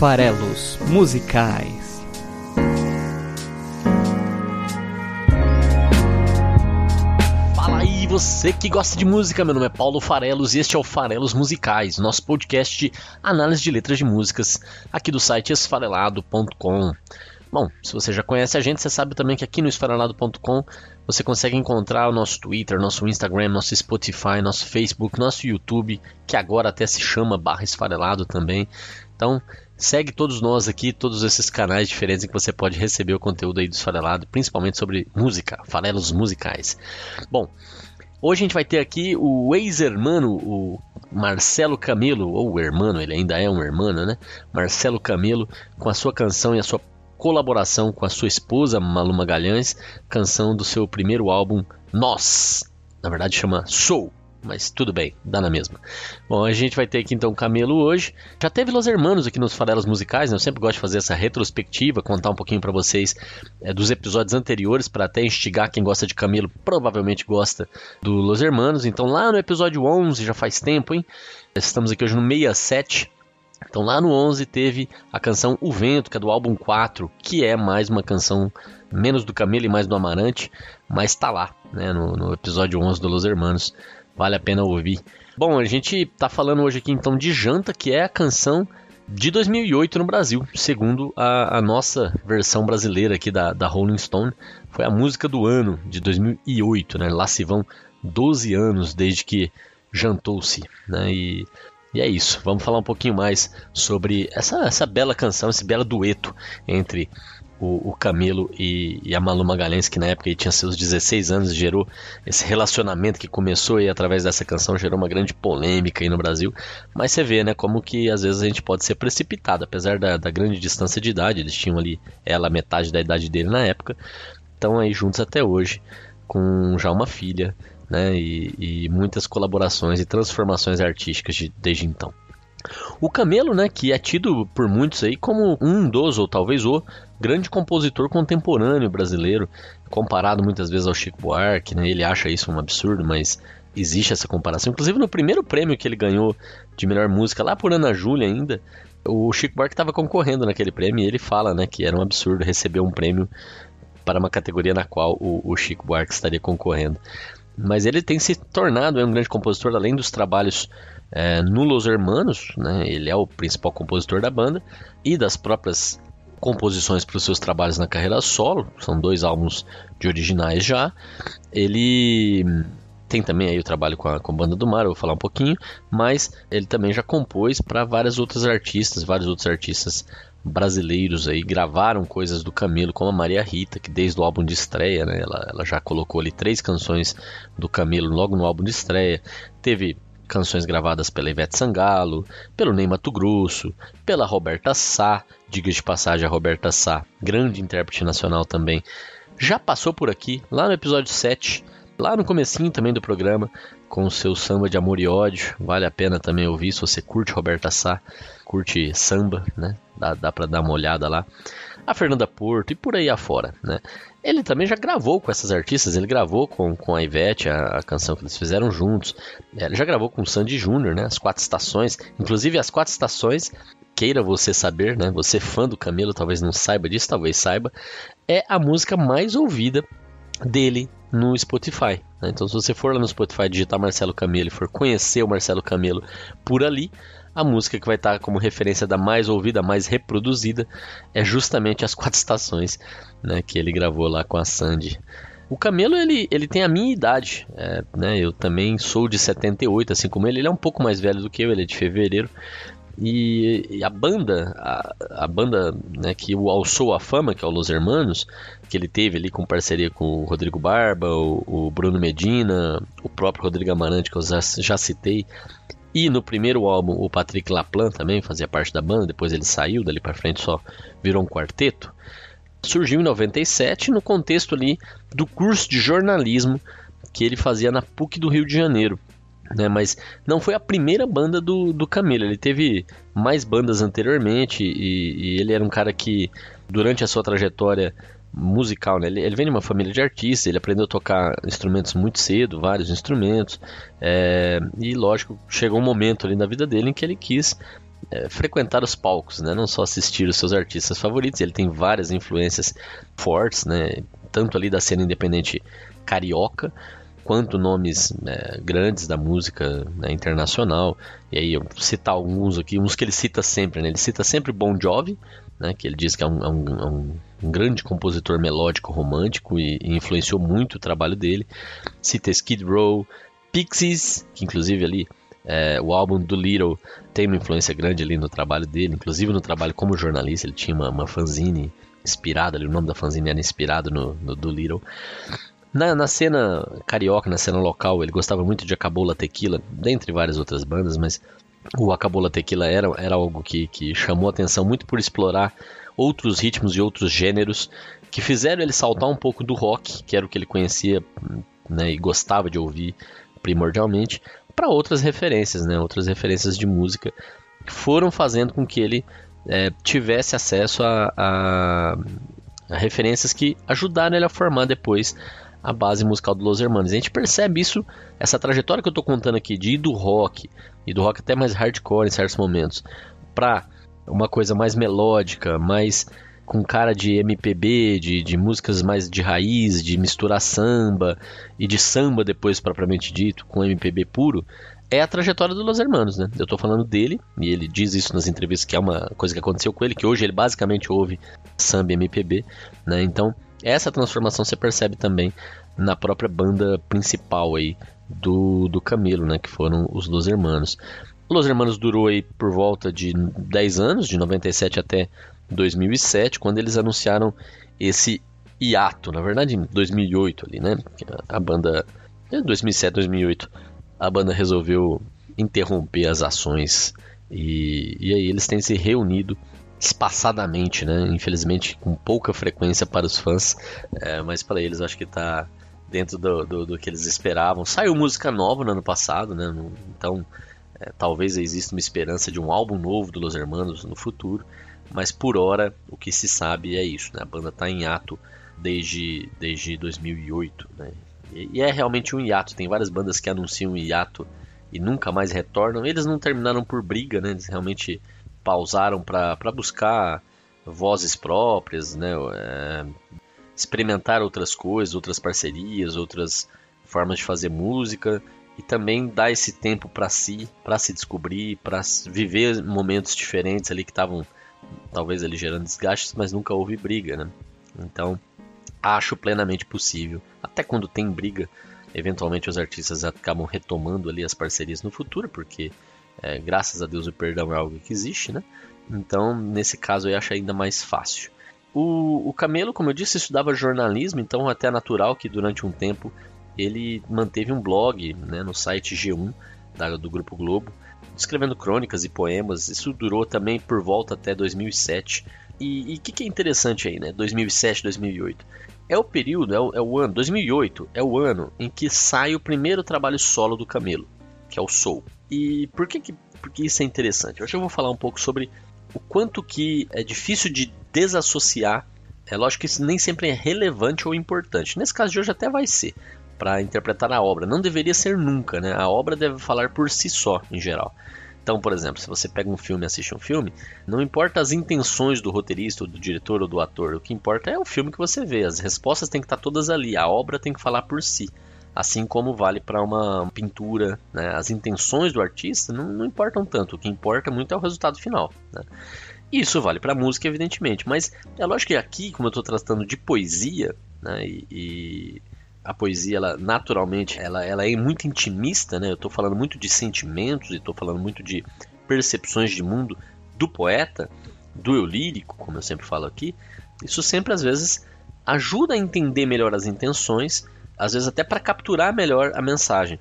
farelos musicais. Fala aí, você que gosta de música, meu nome é Paulo Farelos e este é o Farelos Musicais, nosso podcast de análise de letras de músicas aqui do site esfarelado.com. Bom, se você já conhece a gente, você sabe também que aqui no esfarelado.com você consegue encontrar o nosso Twitter, nosso Instagram, nosso Spotify, nosso Facebook, nosso YouTube, que agora até se chama barra esfarelado também. Então, segue todos nós aqui, todos esses canais diferentes em que você pode receber o conteúdo aí do Esfarelado, principalmente sobre música, farelos musicais. Bom, hoje a gente vai ter aqui o ex-hermano, o Marcelo Camelo, ou o hermano, ele ainda é um hermano, né? Marcelo Camelo, com a sua canção e a sua colaboração com a sua esposa Malu Magalhães, canção do seu primeiro álbum Nós. Na verdade chama Sou, mas tudo bem, dá na mesma. Bom, a gente vai ter aqui então Camelo hoje. Já teve Los Hermanos aqui nos Farelos Musicais, né? Eu sempre gosto de fazer essa retrospectiva, contar um pouquinho para vocês é, dos episódios anteriores, para até instigar quem gosta de Camelo, provavelmente gosta do Los Hermanos. Então lá no episódio 11, já faz tempo, hein? Estamos aqui hoje no 67. Então lá no 11 teve a canção O Vento, que é do álbum 4, que é mais uma canção menos do Camelo e mais do Amarante, mas tá lá, né, no, no episódio 11 do Los Hermanos. Vale a pena ouvir. Bom, a gente tá falando hoje aqui então de Janta, que é a canção de 2008 no Brasil, segundo a, a nossa versão brasileira aqui da, da Rolling Stone. Foi a música do ano de 2008, né? Lá se vão 12 anos desde que jantou-se, né? E e é isso, vamos falar um pouquinho mais sobre essa, essa bela canção, esse belo dueto entre o, o Camilo e, e, a Malu Magalhães, que na época tinha seus 16 anos, gerou esse relacionamento que começou aí através dessa canção, gerou uma grande polêmica aí no Brasil. Mas você vê, né, como que às vezes a gente pode ser precipitado, apesar da, da grande distância de idade, eles tinham ali ela metade da idade dele na época, estão aí juntos até hoje, com já uma filha, né, e, e muitas colaborações e transformações artísticas de, desde então. O Camelo, né, que é tido por muitos aí como um dos, ou talvez o grande compositor contemporâneo brasileiro, comparado muitas vezes ao Chico Buarque, né, ele acha isso um absurdo, mas existe essa comparação. Inclusive no primeiro prêmio que ele ganhou de melhor música, lá por Ana Júlia ainda, o Chico Buarque estava concorrendo naquele prêmio e ele fala né, que era um absurdo receber um prêmio para uma categoria na qual o, o Chico Buarque estaria concorrendo. Mas ele tem se tornado é um grande compositor, além dos trabalhos é, no Los Hermanos, né? ele é o principal compositor da banda, e das próprias composições para os seus trabalhos na carreira solo, são dois álbuns de originais já. Ele tem também aí o trabalho com a, com a Banda do Mar, eu vou falar um pouquinho, mas ele também já compôs para várias outras artistas, vários outros artistas brasileiros aí gravaram coisas do Camilo, como a Maria Rita, que desde o álbum de estreia, né, ela, ela já colocou ali três canções do Camilo logo no álbum de estreia. Teve canções gravadas pela Ivete Sangalo, pelo Ney Mato Grosso, pela Roberta Sá, diga de passagem a Roberta Sá, grande intérprete nacional também. Já passou por aqui, lá no episódio 7, lá no comecinho também do programa, com o seu samba de amor e ódio. Vale a pena também ouvir se você curte Roberta Sá, curte samba, né? Dá, dá pra dar uma olhada lá. A Fernanda Porto e por aí afora, né? Ele também já gravou com essas artistas, ele gravou com, com a Ivete, a, a canção que eles fizeram juntos. É, ele já gravou com o Sandy Júnior, né? As quatro estações. Inclusive, as quatro estações, queira você saber, né? Você fã do Camilo, talvez não saiba disso, talvez saiba. É a música mais ouvida dele no Spotify. Né? Então, se você for lá no Spotify digitar Marcelo Camelo e for conhecer o Marcelo Camelo por ali, a música que vai estar como referência da mais ouvida, mais reproduzida, é justamente as quatro estações né, que ele gravou lá com a Sandy. O Camelo, ele, ele tem a minha idade, é, né, eu também sou de 78, assim como ele, ele é um pouco mais velho do que eu, ele é de fevereiro, e, e, a banda, a, a banda né, que o alçou a fama, que é o Los Hermanos, que ele teve ali com parceria com o Rodrigo Barba, o, o Bruno Medina, o próprio Rodrigo Amarante, que eu já, já citei, e no primeiro álbum, o Patrick Laplan também fazia parte da banda, depois ele saiu, dali para frente só virou um quarteto. Surgiu em 97 no contexto ali do curso de jornalismo que ele fazia na PUC do Rio de Janeiro. Né, mas não foi a primeira banda do, do Camilo, ele teve mais bandas anteriormente e, e ele era um cara que, durante a sua trajetória musical, né? Ele, ele, vem de uma família de artistas, ele aprendeu a tocar instrumentos muito cedo, vários instrumentos, é, e lógico, chegou um momento ali na vida dele em que ele quis é, frequentar os palcos, né? Não só assistir os seus artistas favoritos. Ele tem várias influências fortes, né? Tanto ali da cena independente carioca, quanto nomes é, grandes da música né, internacional. E aí eu vou citar alguns aqui, uns que ele cita sempre, né? Ele cita sempre Bon Jovi, né, que ele diz que é um, é um, é um, um grande compositor melódico romântico e, e, influenciou muito o trabalho dele. Cita Skid Row, Pixies, que inclusive ali é, o álbum do Little tem uma influência grande ali no trabalho dele, inclusive no trabalho como jornalista, ele tinha uma, uma fanzine inspirada ali, o nome da fanzine era inspirado no, no do Little. Na, na, cena carioca, na cena local, ele gostava muito de Acabola Tequila, dentre várias outras bandas, mas o Acabola Tequila era, era algo que, que chamou atenção muito por explorar outros ritmos e outros gêneros que fizeram ele saltar um pouco do rock, que era o que ele conhecia né, e gostava de ouvir primordialmente, para outras referências, né, outras referências de música que foram fazendo com que ele é, tivesse acesso a, a, a, referências que ajudaram ele a formar depois a base musical do Los Hermanos. A gente percebe isso, essa trajetória que eu estou contando aqui de ir do rock e do rock até mais hardcore em certos momentos para uma coisa mais melódica, mais com cara de MPB, de, de músicas mais de raiz, de misturar samba e de samba depois propriamente dito, com MPB puro, é a trajetória do Los Hermanos, né? Eu tô falando dele, e ele diz isso nas entrevistas que é uma coisa que aconteceu com ele, que hoje ele basicamente ouve samba e MPB, né? Então, essa transformação você percebe também na própria banda principal aí do, do Camilo, né? Que foram os Los Hermanos. Los Hermanos durou aí por volta de 10 anos, de 97 até 2007, quando eles anunciaram esse hiato, na verdade em 2008 ali, né? A banda, em 2007, 2008, a banda resolveu interromper as ações e, e aí eles têm se reunido espaçadamente, né? Infelizmente com pouca frequência para os fãs, é, mas para eles acho que está dentro do, do, do, que eles esperavam. Saiu música nova no ano passado, né? Então é, talvez exista uma esperança de um álbum novo do Los Hermanos no futuro. Mas por hora, o que se sabe é isso, né? A banda está em ato desde, desde 2008, né? E, e, é realmente um hiato. Tem várias bandas que anunciam um hiato e nunca mais retornam. Eles não terminaram por briga, né? Eles realmente pausaram para buscar vozes próprias, né? É, experimentar outras coisas, outras parcerias, outras formas de fazer música e também dar esse tempo para si, para se descobrir, para viver momentos diferentes ali que estavam talvez ele gerando desgastes, mas nunca houve briga, né? Então, acho plenamente possível. Até quando tem briga, eventualmente os artistas acabam retomando ali as parcerias no futuro, porque é, graças a Deus o perdão é algo que existe, né? Então, nesse caso, eu acho ainda mais fácil. O, o Camelo, como eu disse, estudava jornalismo, então até é natural que durante um tempo ele manteve um blog né, no site G1 da, do Grupo Globo, escrevendo crônicas e poemas. Isso durou também por volta até 2007. E o que, que, é interessante aí, né? 2007, 2008. É o período, é o, é o, ano, 2008 é o ano em que sai o primeiro trabalho solo do Camelo, que é o Soul. E por que, que isso é interessante? Hoje eu vou falar um pouco sobre o quanto que é difícil de desassociar. É lógico que isso nem sempre é relevante ou importante. Nesse caso de hoje até vai ser, para interpretar a obra. Não deveria ser nunca, né? A obra deve falar por si só, em geral. Então, por exemplo, se você pega um filme e assiste um filme, não importa as intenções do roteirista, ou do diretor ou do ator, o que importa é o filme que você vê. As respostas têm que estar todas ali, a obra tem que falar por si. Assim como vale para uma pintura, né? as intenções do artista não, não, importam tanto, o que importa muito é o resultado final. Né? Isso vale para música, evidentemente, mas é lógico que aqui, como eu estou tratando de poesia, né? e, e a poesia, ela naturalmente, ela, ela é muito intimista, né? Eu estou falando muito de sentimentos e estou falando muito de percepções de mundo do poeta, do eu lírico, como eu sempre falo aqui. Isso sempre às vezes ajuda a entender melhor as intenções, às vezes até para capturar melhor a mensagem.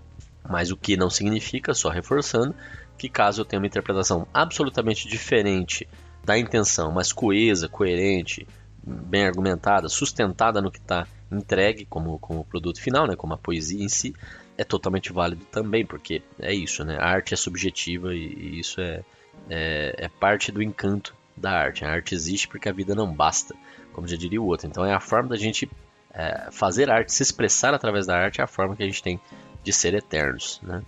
Mas o que não significa, só reforçando, que caso eu tenha uma interpretação absolutamente diferente da intenção, mas coesa, coerente, bem argumentada, sustentada no que está entregue como, como produto final, né, como a poesia em si, é totalmente válido também, porque é isso, né? A arte é subjetiva e, e isso é, é, é, parte do encanto da arte. A arte existe porque a vida não basta, como já diria o outro. Então é a forma da gente é, fazer arte, se expressar através da arte, é a forma que a gente tem de ser eternos, né?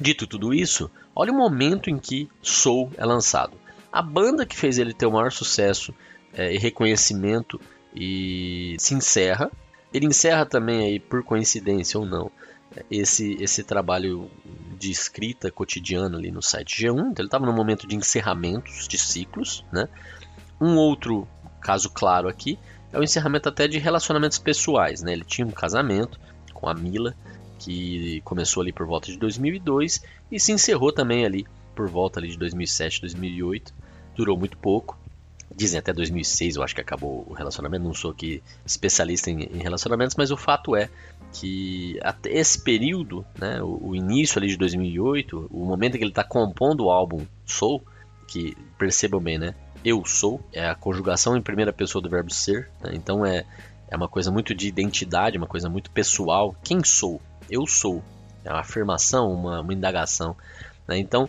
Dito tudo isso, olha o momento em que Soul é lançado. A banda que fez ele ter o maior sucesso é, e reconhecimento e se encerra. Ele encerra também aí por coincidência ou não esse esse trabalho de escrita cotidiana ali no site G1. Então ele estava no momento de encerramentos de ciclos, né? Um outro caso claro aqui é o encerramento até de relacionamentos pessoais, né? Ele tinha um casamento com a Mila que começou ali por volta de 2002 e se encerrou também ali por volta ali de 2007, 2008. Durou muito pouco. Dizem até 2006, eu acho que acabou o relacionamento. Não sou aqui especialista em, em relacionamentos, mas o fato é que até esse período, né, o, o, início ali de 2008, o momento em que ele está compondo o álbum Soul, que percebam bem, né, eu sou, é a conjugação em primeira pessoa do verbo ser, né, então é, é uma coisa muito de identidade, uma coisa muito pessoal. Quem sou? Eu sou. É uma afirmação, uma, uma indagação. Né, então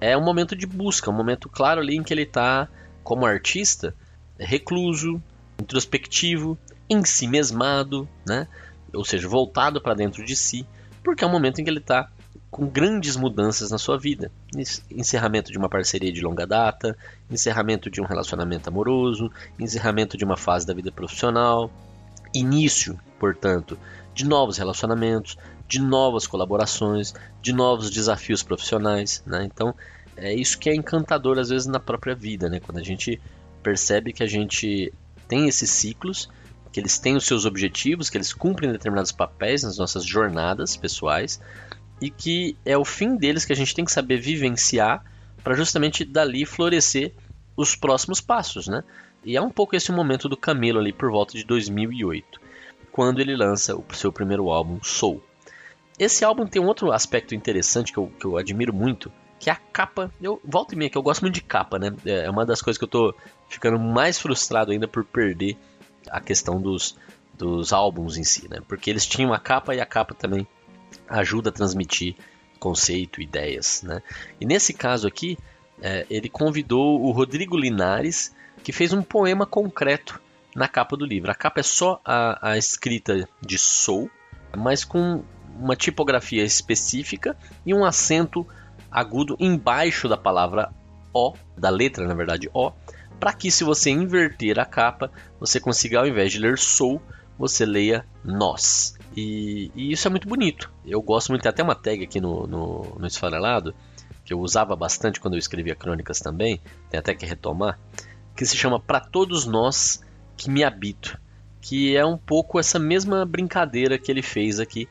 é um momento de busca, um momento claro ali em que ele está, como artista, recluso, introspectivo, em si mesmado, né? ou seja, voltado para dentro de si, porque é um momento em que ele está com grandes mudanças na sua vida. Encerramento de uma parceria de longa data, encerramento de um relacionamento amoroso, encerramento de uma fase da vida profissional, início, portanto, de novos relacionamentos, de novas colaborações, de novos desafios profissionais. Né? Então, é isso que é encantador às vezes na própria vida, né? quando a gente percebe que a gente tem esses ciclos que eles têm os seus objetivos, que eles cumprem determinados papéis nas nossas jornadas pessoais e que é o fim deles que a gente tem que saber vivenciar para justamente dali florescer os próximos passos, né? E é um pouco esse momento do Camilo ali por volta de 2008, quando ele lança o seu primeiro álbum, Soul. Esse álbum tem um outro aspecto interessante que eu, que eu admiro muito, que é a capa. Eu volto e meia que eu gosto muito de capa, né? É uma das coisas que eu tô ficando mais frustrado ainda por perder a questão dos, dos álbuns em si, né? Porque eles tinham a capa e a capa também ajuda a transmitir conceito, ideias, né? E nesse caso aqui, é, ele convidou o Rodrigo Linares, que fez um poema concreto na capa do livro. A capa é só a, a escrita de Soul, mas com uma tipografia específica e um acento agudo embaixo da palavra O, da letra, na verdade, O, para que se você inverter a capa, você consiga ao invés de ler sou, você leia nós. E, e isso é muito bonito. Eu gosto muito, tem até uma tag aqui no, no, no esfarelado, que eu usava bastante quando eu escrevia crônicas também, tem até que retomar, que se chama Para Todos Nós que Me Habito, que é um pouco essa mesma brincadeira que ele fez aqui,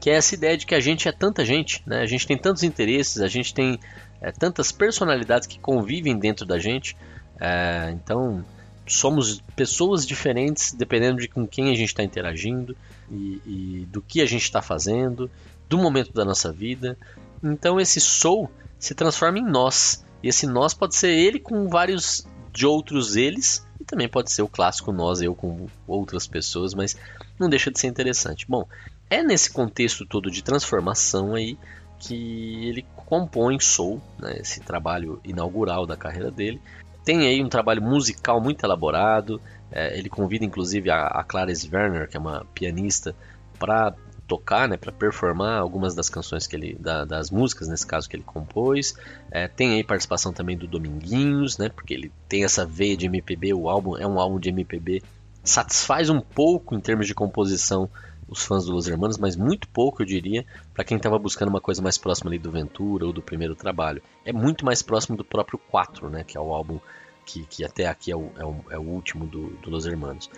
que é essa ideia de que a gente é tanta gente, né? a gente tem tantos interesses, a gente tem é, tantas personalidades que convivem dentro da gente, é, então, somos pessoas diferentes dependendo de com quem a gente está interagindo e, e, do que a gente está fazendo, do momento da nossa vida. Então, esse sou se transforma em nós. E esse nós pode ser ele com vários de outros eles, e também pode ser o clássico nós, eu com outras pessoas, mas não deixa de ser interessante. Bom, é nesse contexto todo de transformação aí que ele compõe Soul, né, esse trabalho inaugural da carreira dele, tem aí um trabalho musical muito elaborado. É, ele convida inclusive a, a Clarice Werner, que é uma pianista, para tocar, né, para performar algumas das canções que ele, da, das músicas nesse caso que ele compôs. É, tem aí participação também do Dominguinhos, né, porque ele tem essa veia de MPB. O álbum é um álbum de MPB, satisfaz um pouco em termos de composição os fãs do Los Hermanos, mas muito pouco, eu diria, para quem estava buscando uma coisa mais próxima ali do Ventura ou do primeiro trabalho. É muito mais próximo do próprio 4, né, que é o álbum que, que até aqui é o, é o, é o último do, do, Los Hermanos.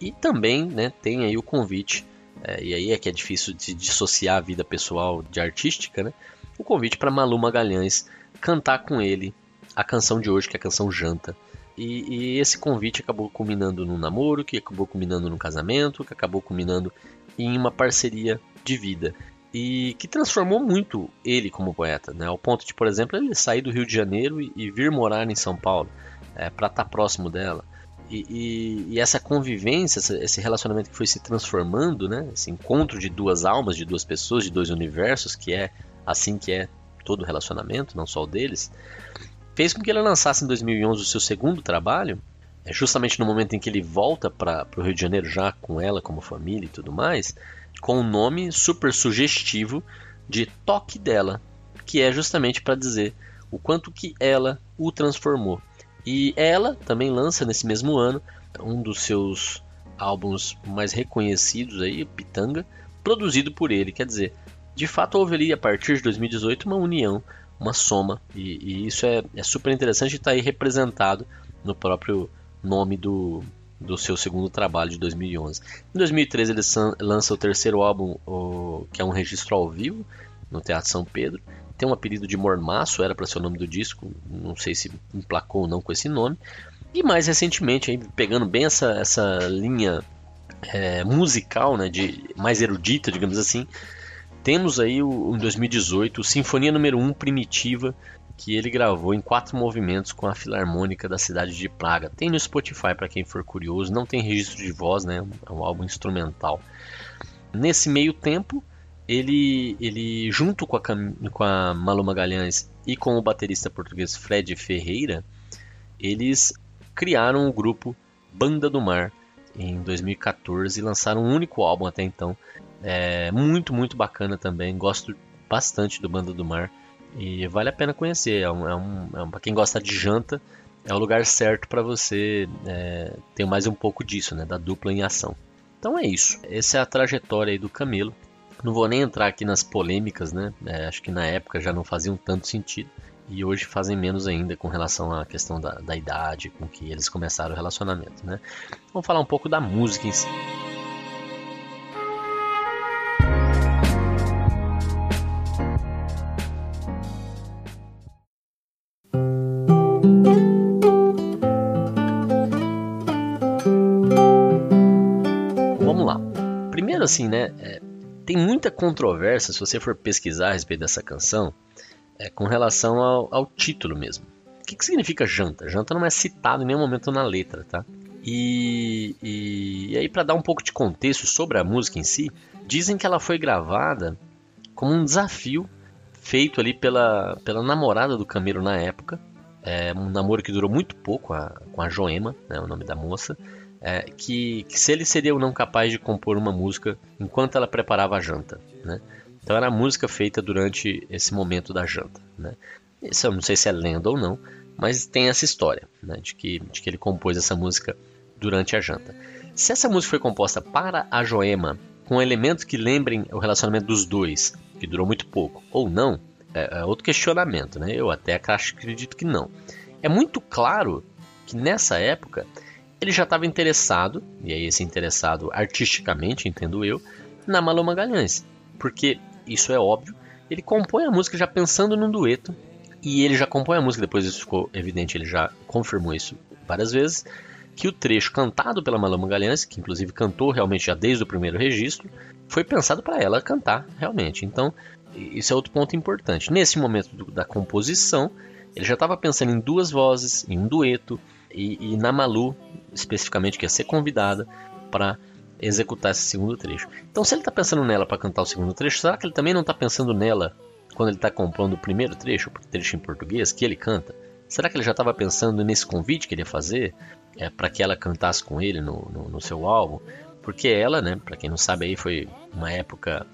E também né, tem aí o convite, é, e aí é que é difícil de dissociar a vida pessoal de artística, né? O convite para Malu Magalhães cantar com ele a canção de hoje, que é a canção Janta. E, e, esse convite acabou culminando num namoro, que acabou culminando num casamento, que acabou culminando em uma parceria de vida e que transformou muito ele como poeta, né? Ao ponto de, por exemplo, ele sair do Rio de Janeiro e, e vir morar em São Paulo é, para estar tá próximo dela. E, e, e, essa convivência, esse relacionamento que foi se transformando, né? Esse encontro de duas almas, de duas pessoas, de dois universos, que é assim que é todo relacionamento, não só o deles, fez com que ele lançasse em 2011 o seu segundo trabalho, é justamente no momento em que ele volta para o Rio de Janeiro já com ela como família e tudo mais, com o um nome super sugestivo de Toque dela, que é justamente para dizer o quanto que ela o transformou. E ela também lança nesse mesmo ano um dos seus álbuns mais reconhecidos aí, Pitanga, produzido por ele, quer dizer, de fato houve ali a partir de 2018 uma união, uma soma, e, e isso é, é, super interessante estar tá aí representado no próprio nome do, do seu segundo trabalho de 2011. Em 2013 ele lança o terceiro álbum, o, que é um registro ao vivo, no Teatro São Pedro. Tem um apelido de Mormaço, era para ser o nome do disco, não sei se emplacou ou não com esse nome. E mais recentemente, aí, pegando bem essa, essa linha é, musical, né, de, mais erudita, digamos assim, temos aí o, em 2018 Sinfonia número 1 Primitiva, que ele gravou em quatro movimentos com a Filarmônica da cidade de Praga. Tem no Spotify para quem for curioso, não tem registro de voz, né? É um álbum instrumental. Nesse meio tempo, ele, ele junto com a, com a Malu Magalhães e com o baterista português Fred Ferreira, eles criaram o grupo Banda do Mar em 2014 e lançaram um único álbum até então. É muito, muito bacana também. Gosto bastante do Banda do Mar e vale a pena conhecer. É um, é um, é um para quem gosta de janta, é o lugar certo para você é, ter mais um pouco disso, né, da dupla em ação. Então é isso. Essa é a trajetória aí do Camelo. Não vou nem entrar aqui nas polêmicas, né? É, acho que na época já não faziam tanto sentido. E hoje fazem menos ainda com relação à questão da, da idade com que eles começaram o relacionamento, né? Vamos falar um pouco da música em si. Vamos lá. Primeiro assim, né? É, tem muita controvérsia se você for pesquisar a respeito dessa canção é, com relação ao, ao título mesmo. O que, que, significa janta? Janta não é citado em nenhum momento na letra, tá? E, e, e aí, para dar um pouco de contexto sobre a música em si, dizem que ela foi gravada como um desafio feito ali pela, pela namorada do Camilo na época. É, um namoro que durou muito pouco a, com a Joema, né, o nome da moça. É, que, que, se ele seria ou não capaz de compor uma música enquanto ela preparava a janta. Né? Então era música feita durante esse momento da janta. Né? Isso eu não sei se é lenda ou não, mas tem essa história né, de, que, de que ele compôs essa música durante a janta. Se essa música foi composta para a Joema, com elementos que lembrem o relacionamento dos dois, que durou muito pouco, ou não, é, é outro questionamento. Né? Eu até acredito que não. É muito claro que nessa época ele já estava interessado, e aí esse interessado artisticamente, entendo eu, na Malu Magalhães. Porque, isso é óbvio, ele compõe a música já pensando num dueto, e ele já compõe a música, depois isso ficou evidente, ele já confirmou isso várias vezes, que o trecho cantado pela Malu Magalhães, que inclusive cantou realmente já desde o primeiro registro, foi pensado para ela cantar realmente. Então, isso é outro ponto importante. Nesse momento do, da composição, ele já estava pensando em duas vozes, em um dueto, e, e na Malu, especificamente, que ia ser convidada para executar esse segundo trecho. Então, se ele está pensando nela para cantar o segundo trecho, será que ele também não está pensando nela quando ele está compondo o primeiro trecho, o trecho em português, que ele canta? Será que ele já estava pensando nesse convite que ele ia fazer é, para que ela cantasse com ele no, no, no seu álbum? Porque ela, né, para quem não sabe aí, foi uma época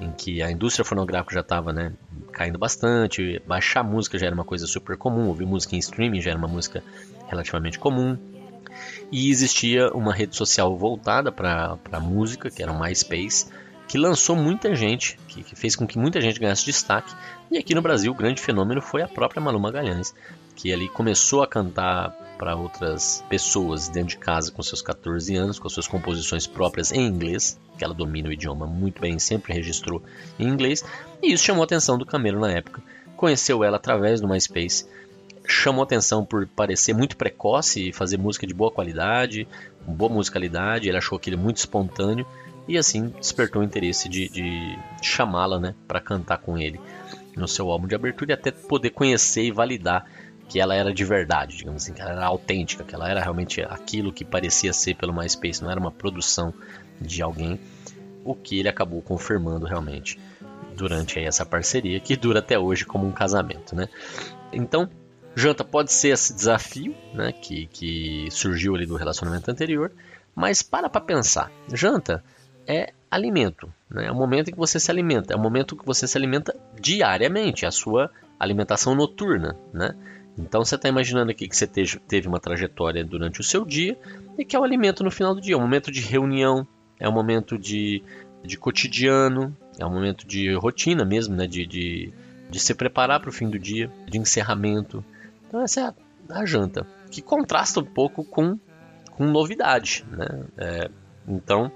em que a indústria fonográfica já estava né, caindo bastante, baixar música já era uma coisa super comum, ouvir música em streaming já era uma música relativamente comum. E existia uma rede social voltada para música, que era o MySpace, que lançou muita gente, que, que, fez com que muita gente ganhasse destaque. E aqui no Brasil o grande fenômeno foi a própria Malu Magalhães, que ali começou a cantar para outras pessoas dentro de casa com seus 14 anos, com suas composições próprias em inglês, que ela domina o idioma muito bem, sempre registrou em inglês, e isso chamou a atenção do Camelo na época. Conheceu ela através do MySpace chamou atenção por parecer muito precoce e fazer música de boa qualidade, com boa musicalidade. Ele achou aquilo muito espontâneo e assim despertou o interesse de, de chamá-la né, para cantar com ele no seu álbum de abertura e até poder conhecer e validar que ela era de verdade, digamos assim, que ela era autêntica, que ela era realmente aquilo que parecia ser pelo MySpace, não era uma produção de alguém, o que ele acabou confirmando realmente durante essa parceria que dura até hoje como um casamento, né? Então, Janta pode ser esse desafio, né, que, que surgiu ali do relacionamento anterior, mas para para pensar. Janta é alimento. Né? É o momento em que você se alimenta. É o momento que você se alimenta diariamente. É a sua alimentação noturna. Né? Então você está imaginando aqui que você teve uma trajetória durante o seu dia e que é o alimento no final do dia. É um momento de reunião, é um momento de, de cotidiano, é um momento de rotina mesmo, né? de, de, de se preparar para o fim do dia, de encerramento. Então essa é a, janta, que contrasta um pouco com, com novidade. Né? É, então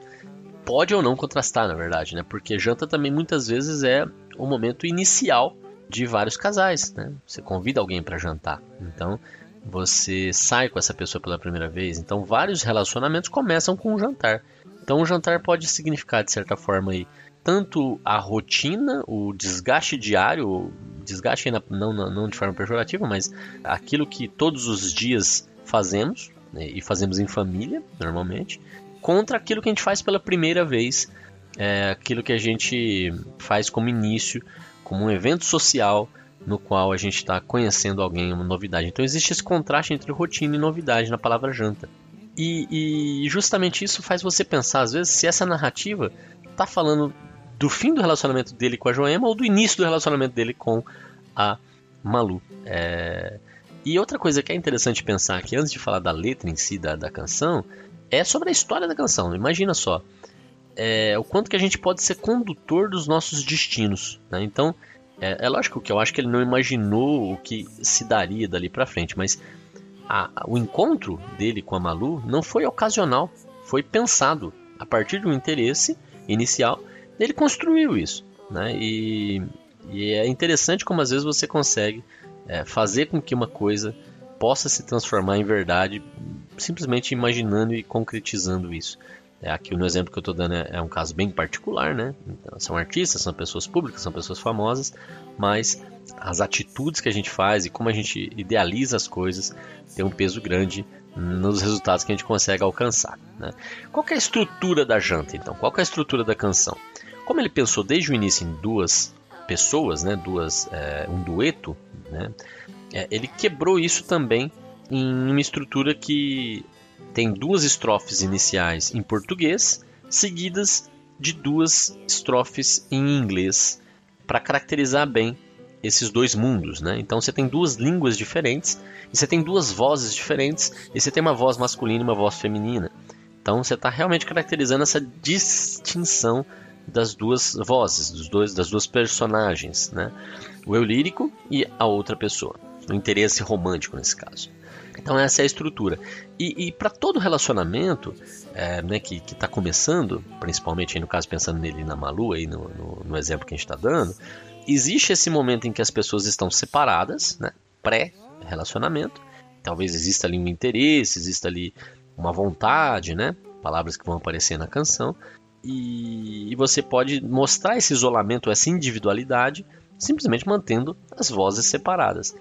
pode ou não contrastar, na verdade, né? porque janta também muitas vezes é o momento inicial de vários casais, né? Você convida alguém para jantar, então você sai com essa pessoa pela primeira vez, então vários relacionamentos começam com um jantar. Então o jantar pode significar de certa forma aí tanto a rotina, o desgaste diário, desgaste não, não, não de forma pejorativa, mas aquilo que todos os dias fazemos né, e fazemos em família normalmente, contra aquilo que a gente faz pela primeira vez, é, aquilo que a gente faz como início como um evento social no qual a gente está conhecendo alguém, uma novidade. Então existe esse contraste entre rotina e novidade na palavra janta. E, e justamente isso faz você pensar, às vezes, se essa narrativa está falando do fim do relacionamento dele com a Joema ou do início do relacionamento dele com a Malu. É... E outra coisa que é interessante pensar aqui, antes de falar da letra em si da, da canção, é sobre a história da canção. Imagina só, é, o quanto que a gente pode ser condutor dos nossos destinos. Né? Então, é, é, lógico que eu acho que ele não imaginou o que se daria dali para frente, mas a, o encontro dele com a Malu não foi ocasional, foi pensado a partir do interesse inicial. Ele construiu isso, né? E, e é interessante como às vezes você consegue é, fazer com que uma coisa possa se transformar em verdade simplesmente imaginando e concretizando isso. É, aqui no exemplo que eu estou dando é, é, um caso bem particular, né? Então, são artistas, são pessoas públicas, são pessoas famosas, mas as atitudes que a gente faz e como a gente idealiza as coisas tem um peso grande nos resultados que a gente consegue alcançar. Né? Qual é a estrutura da janta, então? Qual é a estrutura da canção? Como ele pensou desde o início em duas pessoas, né? Duas, é, um dueto, né? É, ele quebrou isso também em uma estrutura que tem duas estrofes iniciais em português, seguidas de duas estrofes em inglês, para caracterizar bem esses dois mundos, né? Então você tem duas línguas diferentes, e você tem duas vozes diferentes, e você tem uma voz masculina e uma voz feminina. Então você está realmente caracterizando essa distinção das duas vozes, dos dois, das duas personagens, né? O eu lírico e a outra pessoa, o interesse romântico nesse caso. Então essa é a estrutura. E, e para todo relacionamento é, né, que está começando, principalmente no caso pensando nele na Malu, aí no, no, no exemplo que a gente está dando, existe esse momento em que as pessoas estão separadas, né, pré-relacionamento. Talvez exista ali um interesse, exista ali uma vontade, né, palavras que vão aparecer na canção. E, e você pode mostrar esse isolamento, essa individualidade, simplesmente mantendo as vozes separadas.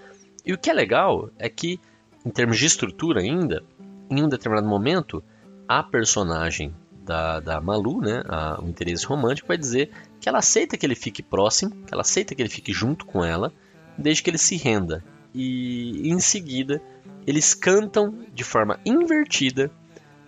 E o que é legal é que em termos de estrutura ainda, em um determinado momento, a personagem da, da Malu, né, a, o interesse romântico, vai dizer que ela aceita que ele fique próximo, que ela aceita que ele fique junto com ela, desde que ele se renda. E em seguida, eles cantam de forma invertida.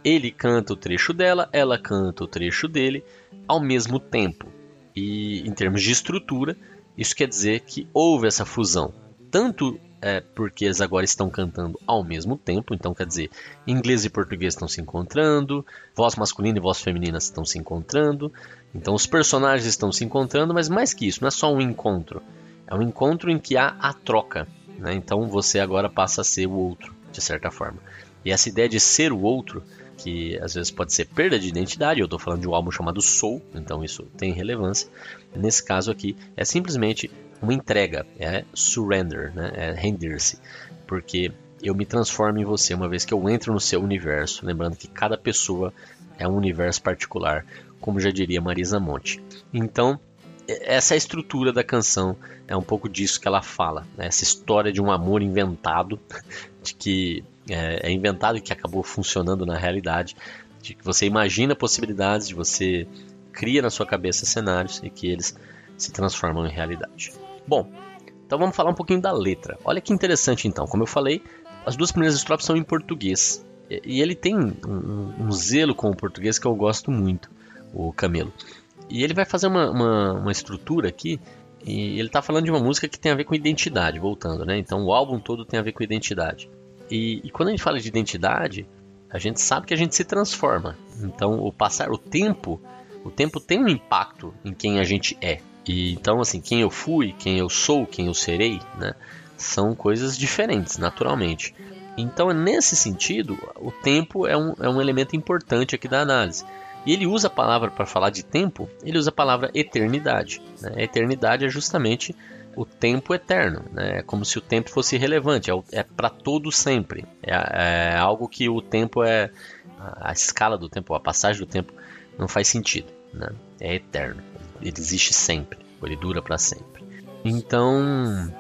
Ele canta o trecho dela, ela canta o trecho dele, ao mesmo tempo. E em termos de estrutura, isso quer dizer que houve essa fusão, tanto é, porque eles agora estão cantando ao mesmo tempo, então quer dizer, inglês e português estão se encontrando, voz masculina e voz feminina estão se encontrando, então os personagens estão se encontrando, mas mais que isso, não é só um encontro, é um encontro em que há a troca, né? então você agora passa a ser o outro, de certa forma. E essa ideia de ser o outro, que às vezes pode ser perda de identidade, eu estou falando de um álbum chamado Soul, então isso tem relevância. Nesse caso aqui, é simplesmente uma entrega, é surrender, né? é render-se, porque eu me transformo em você uma vez que eu entro no seu universo, lembrando que cada pessoa é um universo particular, como já diria Marisa Monte. Então, essa é a estrutura da canção, é um pouco disso que ela fala, né? essa história de um amor inventado, de que é, é inventado e que acabou funcionando na realidade, de que você imagina possibilidades, de você cria na sua cabeça cenários e que eles se transformam em realidade. Bom, então vamos falar um pouquinho da letra. Olha que interessante então, como eu falei, as duas primeiras estrofes são em português. E ele tem um, um zelo com o português que eu gosto muito. o Camelo. E ele vai fazer uma, uma, uma estrutura aqui e ele está falando de uma música que tem a ver com identidade, voltando, né? Então o álbum todo tem a ver com identidade. E, e, quando a gente fala de identidade, a gente sabe que a gente se transforma. Então o passar, o tempo, o tempo tem um impacto em quem a gente é. E então assim, quem eu fui, quem eu sou, quem eu serei, né? São coisas diferentes, naturalmente. Então, nesse sentido, o tempo é um, é um elemento importante aqui da análise. E ele usa a palavra para falar de tempo, ele usa a palavra eternidade. Né? A eternidade é justamente o tempo eterno, né? é como se o tempo fosse relevante, é, é para todo sempre. É, é, algo que o tempo é. A, escala do tempo, a passagem do tempo não faz sentido. Né? É eterno. Ele existe sempre, ele dura para sempre. Então,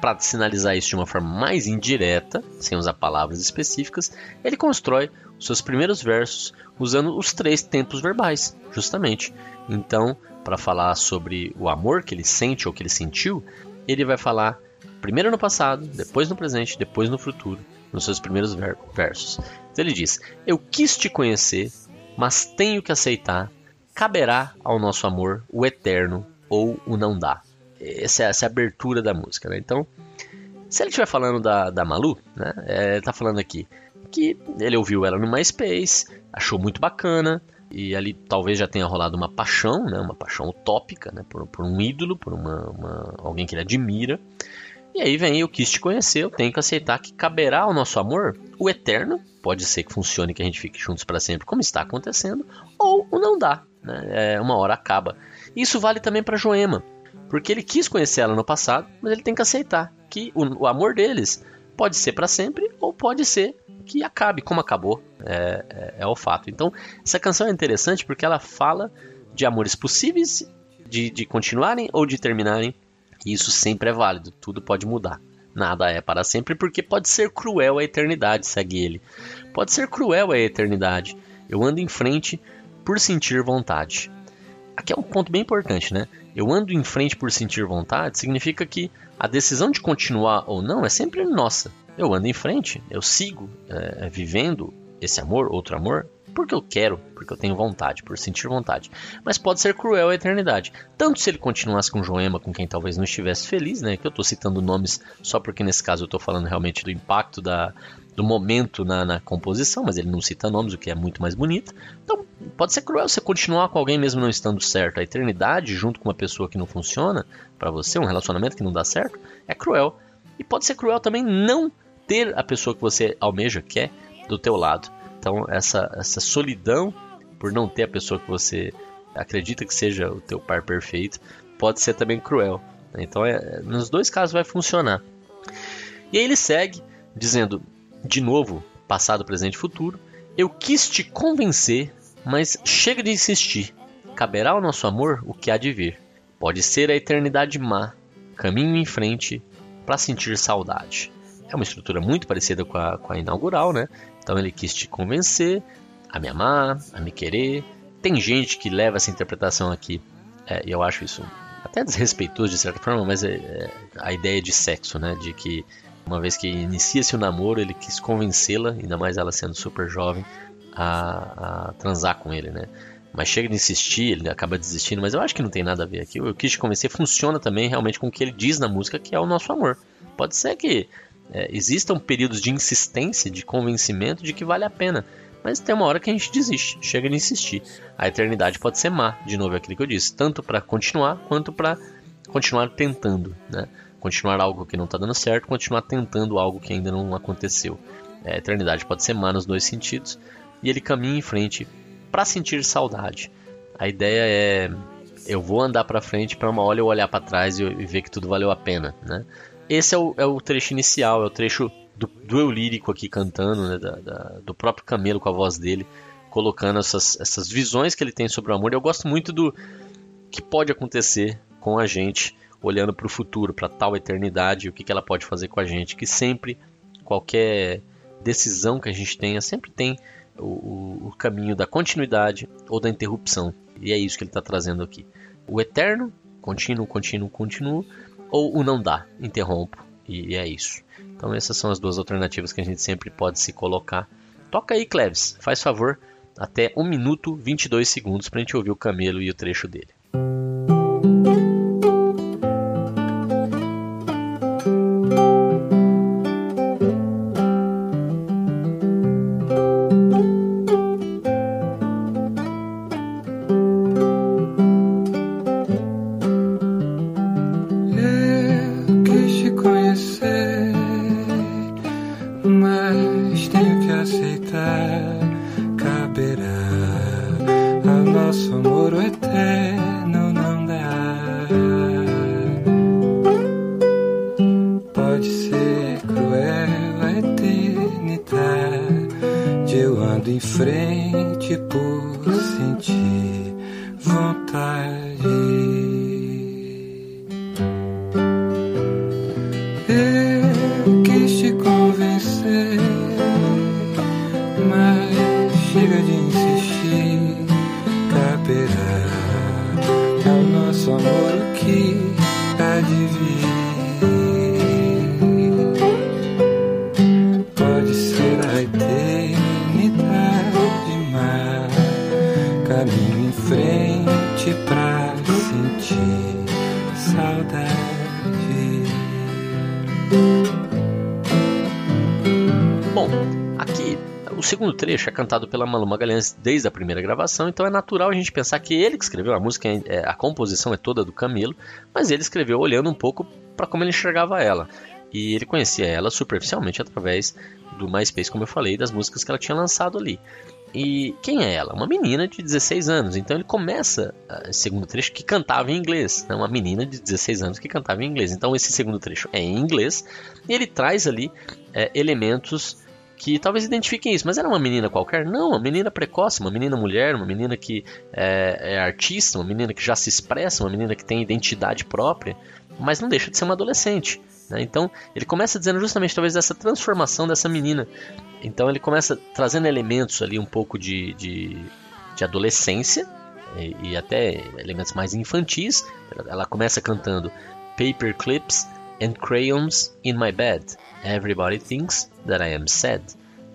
para sinalizar isso de uma forma mais indireta, sem usar palavras específicas, ele constrói os seus primeiros versos usando os três tempos verbais, justamente. Então, para falar sobre o amor que ele sente ou que ele sentiu, ele vai falar primeiro no passado, depois no presente, depois no futuro, nos seus primeiros ver versos. Então ele diz: Eu quis te conhecer, mas tenho que aceitar. Caberá ao nosso amor o eterno ou o não dá. Essa é, essa é a abertura da música. Né? Então, se ele estiver falando da, da Malu, né, é, ele está falando aqui que ele ouviu ela no MySpace, achou muito bacana, e ali talvez já tenha rolado uma paixão, né, uma paixão utópica, né, por, por um ídolo, por uma, uma, alguém que ele admira. E aí vem, eu quis te conhecer, eu tenho que aceitar que caberá ao nosso amor o eterno, pode ser que funcione, que a gente fique juntos para sempre, como está acontecendo, ou o não dá, né, é, uma hora acaba. Isso vale também para Joema, porque ele quis conhecer ela no passado, mas ele tem que aceitar que o, o amor deles pode ser para sempre ou pode ser que acabe como acabou, é, é, é, o fato. Então, essa canção é interessante porque ela fala de amores possíveis, de, de continuarem ou de terminarem, e isso sempre é válido, tudo pode mudar. Nada é para sempre, porque pode ser cruel a eternidade, segue ele. Pode ser cruel a eternidade. Eu ando em frente por sentir vontade. Aqui é um ponto bem importante, né? Eu ando em frente por sentir vontade significa que a decisão de continuar ou não é sempre nossa eu ando em frente, eu sigo é, vivendo esse amor, outro amor, porque eu quero, porque eu tenho vontade, por sentir vontade. Mas pode ser cruel a eternidade. Tanto se ele continuasse com Joema, com quem talvez não estivesse feliz, né? Que eu estou citando nomes só porque nesse caso eu estou falando realmente do impacto da, do momento na, na, composição, mas ele não cita nomes, o que é muito mais bonito. Então, pode ser cruel você continuar com alguém mesmo não estando certo. A eternidade, junto com uma pessoa que não funciona para você, um relacionamento que não dá certo, é cruel. E pode ser cruel também não ter a pessoa que você almeja, quer, do teu lado. Então essa, essa solidão por não ter a pessoa que você acredita que seja o teu par perfeito pode ser também cruel. Né? Então é, nos dois casos vai funcionar. E aí ele segue dizendo de novo passado, presente e futuro. Eu quis te convencer, mas chega de insistir. Caberá ao nosso amor o que há de vir. Pode ser a eternidade má, caminho em frente para sentir saudade. É uma estrutura muito parecida com a, com a inaugural, né? Então ele quis te convencer a me amar, a me querer. Tem gente que leva essa interpretação aqui, é, e eu acho isso até desrespeitoso de certa forma, mas é, é a ideia de sexo, né? De que uma vez que inicia-se o namoro, ele quis convencê-la, ainda mais ela sendo super jovem, a, a, transar com ele, né? Mas chega de insistir, ele acaba desistindo, mas eu acho que não tem nada a ver aqui. Eu quis te convencer, funciona também realmente com o que ele diz na música, que é o nosso amor. Pode ser que é, existam períodos de insistência, de convencimento de que vale a pena. Mas tem uma hora que a gente desiste, chega de insistir. A eternidade pode ser má, de novo é aquilo que eu disse, tanto para continuar quanto para continuar tentando, né? Continuar algo que não está dando certo, continuar tentando algo que ainda não aconteceu. É, a eternidade pode ser má nos dois sentidos e ele caminha em frente para sentir saudade. A ideia é eu vou andar para frente para uma hora eu olhar para trás e, e ver que tudo valeu a pena, né? Esse é o, é o trecho inicial, é o trecho do, do eu lírico aqui cantando, né, da, da, do próprio Camelo com a voz dele, colocando essas, essas visões que ele tem sobre o amor. Eu gosto muito do que pode acontecer com a gente olhando para o futuro, para tal eternidade, o que, que ela pode fazer com a gente, que sempre, qualquer decisão que a gente tenha, sempre tem o, o, caminho da continuidade ou da interrupção. E é isso que ele está trazendo aqui. O eterno, contínuo, contínuo, contínuo, ou o não dá, interrompo e é isso. Então essas são as duas alternativas que a gente sempre pode se colocar. Toca aí, Cleves, faz favor, até 1 minuto 22 segundos para a gente ouvir o Camelo e o trecho dele. Segundo trecho é cantado pela Malu Magalhães desde a primeira gravação, então é natural a gente pensar que ele que escreveu a música, é, a composição é toda do Camilo, mas ele escreveu olhando um pouco para como ele enxergava ela. E ele conhecia ela superficialmente através do MySpace, como eu falei, das músicas que ela tinha lançado ali. E quem é ela? Uma menina de 16 anos. Então ele começa, uh, segundo trecho, que cantava em inglês. Né? Uma menina de 16 anos que cantava em inglês. Então esse segundo trecho é em inglês. E ele traz ali é, elementos que talvez identifiquem isso, mas era uma menina qualquer? Não, uma menina precoce, uma menina mulher, uma menina que é, é, artista, uma menina que já se expressa, uma menina que tem identidade própria, mas não deixa de ser uma adolescente. Né? Então ele começa dizendo justamente talvez dessa transformação dessa menina. Então ele começa trazendo elementos ali um pouco de, de, de adolescência e, e até elementos mais infantis. Ela começa cantando Paper Clips and crayons in my bed. Everybody thinks that I am sad.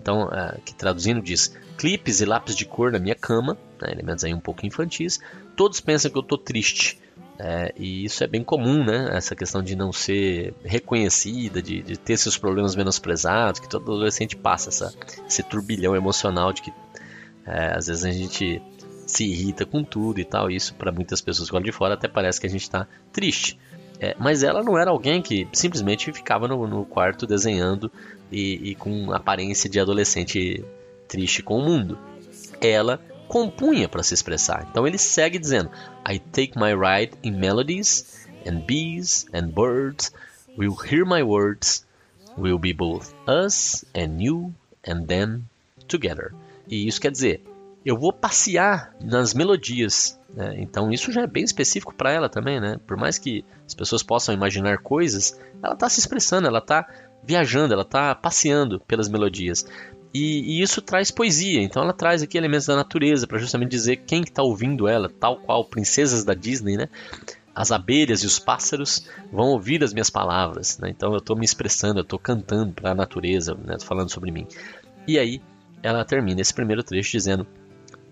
Então, uh, que traduzindo diz: clipes e lápis de cor na minha cama, né, elementos aí um pouco infantis. Todos pensam que eu estou triste. É, e isso é bem comum, né? Essa questão de não ser reconhecida, de, de ter seus problemas menosprezados, que todo adolescente passa essa, esse turbilhão emocional de que é, às vezes a gente se irrita com tudo e tal. E isso para muitas pessoas que olham de fora até parece que a gente está triste. É, mas ela não era alguém que simplesmente ficava no, no quarto desenhando e, e, com aparência de adolescente triste com o mundo. Ela compunha para se expressar. Então ele segue dizendo: I take my ride in melodies and bees and birds will hear my words, will be both us and you and them together. E isso quer dizer, eu vou passear nas melodias. Né? Então isso já é bem específico para ela também, né? Por mais que as pessoas possam imaginar coisas, ela está se expressando, ela está viajando, ela está passeando pelas melodias. E, e, isso traz poesia, então ela traz aqui elementos da natureza para justamente dizer quem está ouvindo ela, tal qual princesas da Disney, né? As abelhas e os pássaros vão ouvir as minhas palavras, né? Então eu estou me expressando, eu estou cantando para a natureza, né? falando sobre mim. E aí ela termina esse primeiro trecho dizendo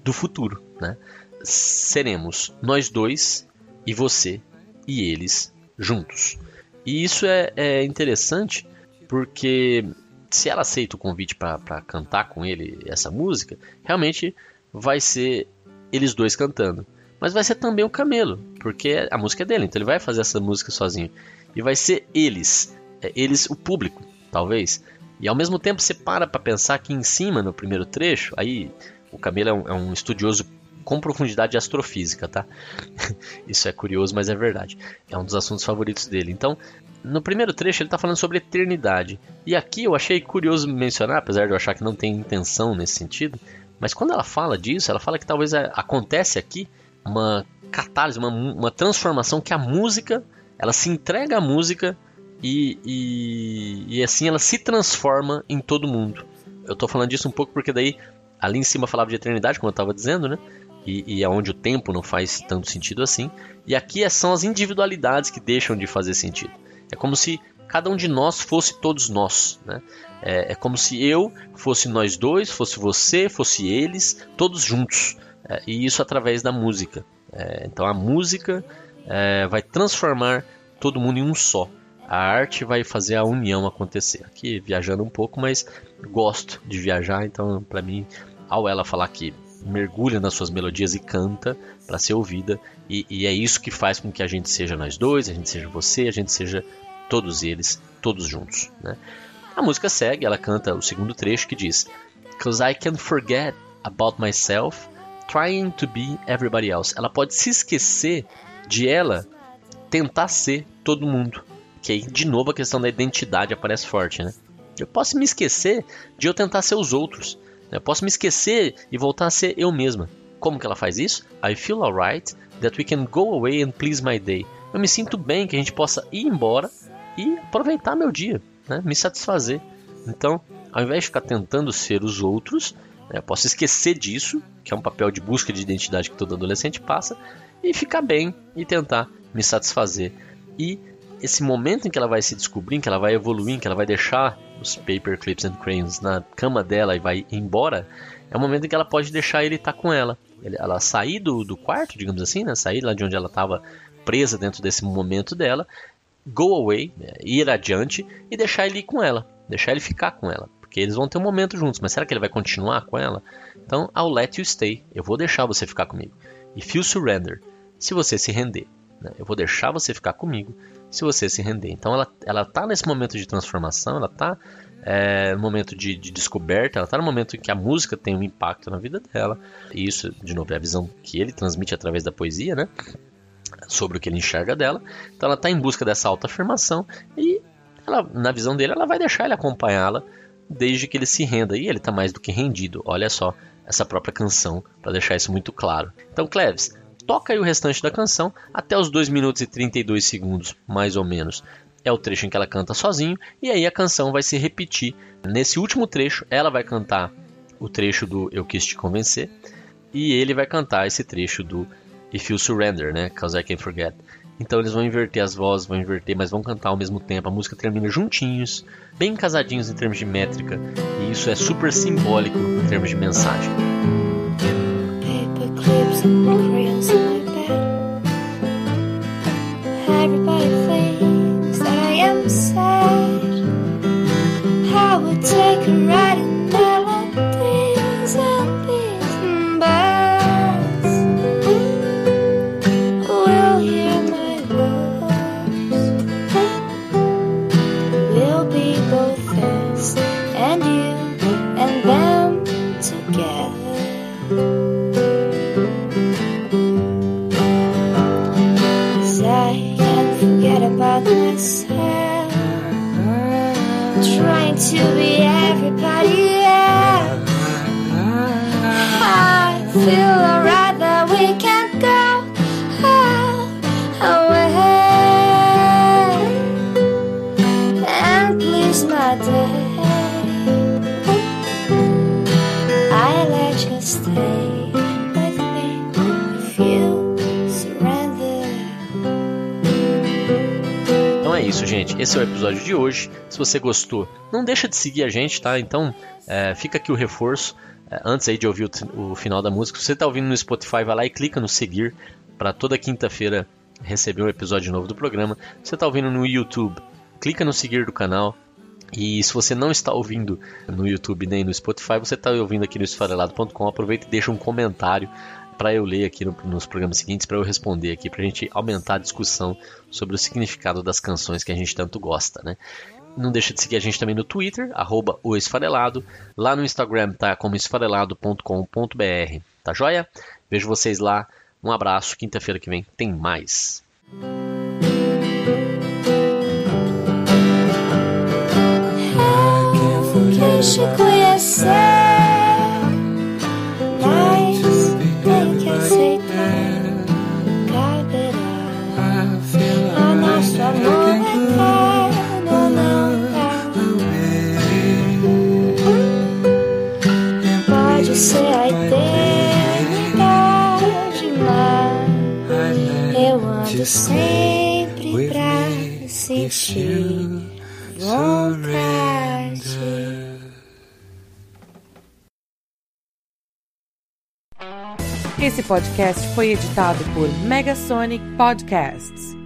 do futuro, né? Seremos nós dois e você e eles juntos. E isso é, é interessante porque se ela aceita o convite para cantar com ele essa música, realmente vai ser eles dois cantando. Mas vai ser também o Camelo, porque a música é dele, então ele vai fazer essa música sozinho. E vai ser eles, é, eles, o público, talvez. E ao mesmo tempo você para para pensar que em cima, no primeiro trecho, aí o Camelo é um, é um estudioso com profundidade de astrofísica, tá? Isso é curioso, mas é verdade. É um dos assuntos favoritos dele. Então, no primeiro trecho ele está falando sobre eternidade. E aqui eu achei curioso mencionar, apesar de eu achar que não tem intenção nesse sentido, mas quando ela fala disso, ela fala que talvez é, acontece aqui uma catálise, uma, uma transformação que a música, ela se entrega à música e, e, e assim ela se transforma em todo mundo. Eu estou falando disso um pouco porque daí ali em cima falava de eternidade, como eu estava dizendo, né? E, e, é onde o tempo não faz tanto sentido assim. E aqui é, são as individualidades que deixam de fazer sentido. É como se cada um de nós fosse todos nós, né? É, é como se eu fosse nós dois, fosse você, fosse eles, todos juntos. É, e isso através da música. É, então a música é, vai transformar todo mundo em um só. A arte vai fazer a união acontecer. Aqui viajando um pouco, mas gosto de viajar, então para mim, ao ela falar que mergulha nas suas melodias e canta para ser ouvida, e, e, é isso que faz com que a gente seja nós dois, a gente seja você, a gente seja todos eles, todos juntos. Né? A música segue, ela canta o segundo trecho que diz: Cause I can forget about myself, trying to be everybody else. Ela pode se esquecer de ela tentar ser todo mundo. Que aí, de novo, a questão da identidade aparece forte, né? Eu posso me esquecer de eu tentar ser os outros. Eu posso me esquecer e voltar a ser eu mesma. Como que ela faz isso? I feel alright that we can go away and please my day. Eu me sinto bem que a gente possa ir embora e aproveitar meu dia, né? me satisfazer. Então, ao invés de ficar tentando ser os outros, né? eu posso esquecer disso, que é um papel de busca de identidade que todo adolescente passa, e ficar bem e tentar me satisfazer. E esse momento em que ela vai se descobrir, em que ela vai evoluir, em que ela vai deixar os paper clips and crayons na cama dela e vai embora, é o momento em que ela pode deixar ele estar com ela. Ela sair do, do quarto, digamos assim, né? sair lá de onde ela estava presa dentro desse momento dela, go away, né? ir adiante e deixar ele ir com ela, deixar ele ficar com ela. Porque eles vão ter um momento juntos, mas será que ele vai continuar com ela? Então, I'll let you stay. Eu vou deixar você ficar comigo. If you surrender, se você se render. Né? Eu vou deixar você ficar comigo se você se render. Então ela, ela tá nesse momento de transformação, ela tá é, no momento de, de, descoberta, ela tá no momento em que a música tem um impacto na vida dela. E isso, de novo, é a visão que ele transmite através da poesia, né? Sobre o que ele enxerga dela. Então ela tá em busca dessa autoafirmação e ela, na visão dele, ela vai deixar ele acompanhá-la desde que ele se renda. E ele está mais do que rendido. Olha só essa própria canção para deixar isso muito claro. Então, Cleves, toca aí o restante da canção até os 2 minutos e 32 segundos, mais ou menos. É o trecho em que ela canta sozinho e aí a canção vai se repetir. Nesse último trecho, ela vai cantar o trecho do Eu Quis Te Convencer e ele vai cantar esse trecho do If You Surrender, né? Cause I Can't Forget. Então eles vão inverter as vozes, vão inverter, mas vão cantar ao mesmo tempo. A música termina juntinhos, bem casadinhos em termos de métrica, e isso é super simbólico em termos de mensagem. Clips and crayons você gostou, não deixa de seguir a gente, tá? Então, é, fica aqui o reforço. É, antes aí de ouvir o, o, final da música, se você está ouvindo no Spotify, vai lá e clica no seguir para toda quinta-feira receber um episódio novo do programa. Se você está ouvindo no YouTube, clica no seguir do canal. E se você não está ouvindo no YouTube nem no Spotify, você está ouvindo aqui no esfarelado.com, aproveita e deixa um comentário para eu ler aqui no, nos programas seguintes, para eu responder aqui, para a gente aumentar a discussão sobre o significado das canções que a gente tanto gosta, né? Não deixa de seguir a gente também no Twitter, arroba o Esfarelado. Lá no Instagram tá como esfarelado.com.br. Tá joia? Vejo vocês lá. Um abraço. Quinta-feira que vem tem mais. Deixa conhecer sentir. Vontade. Esse podcast foi editado por Megasonic Podcasts.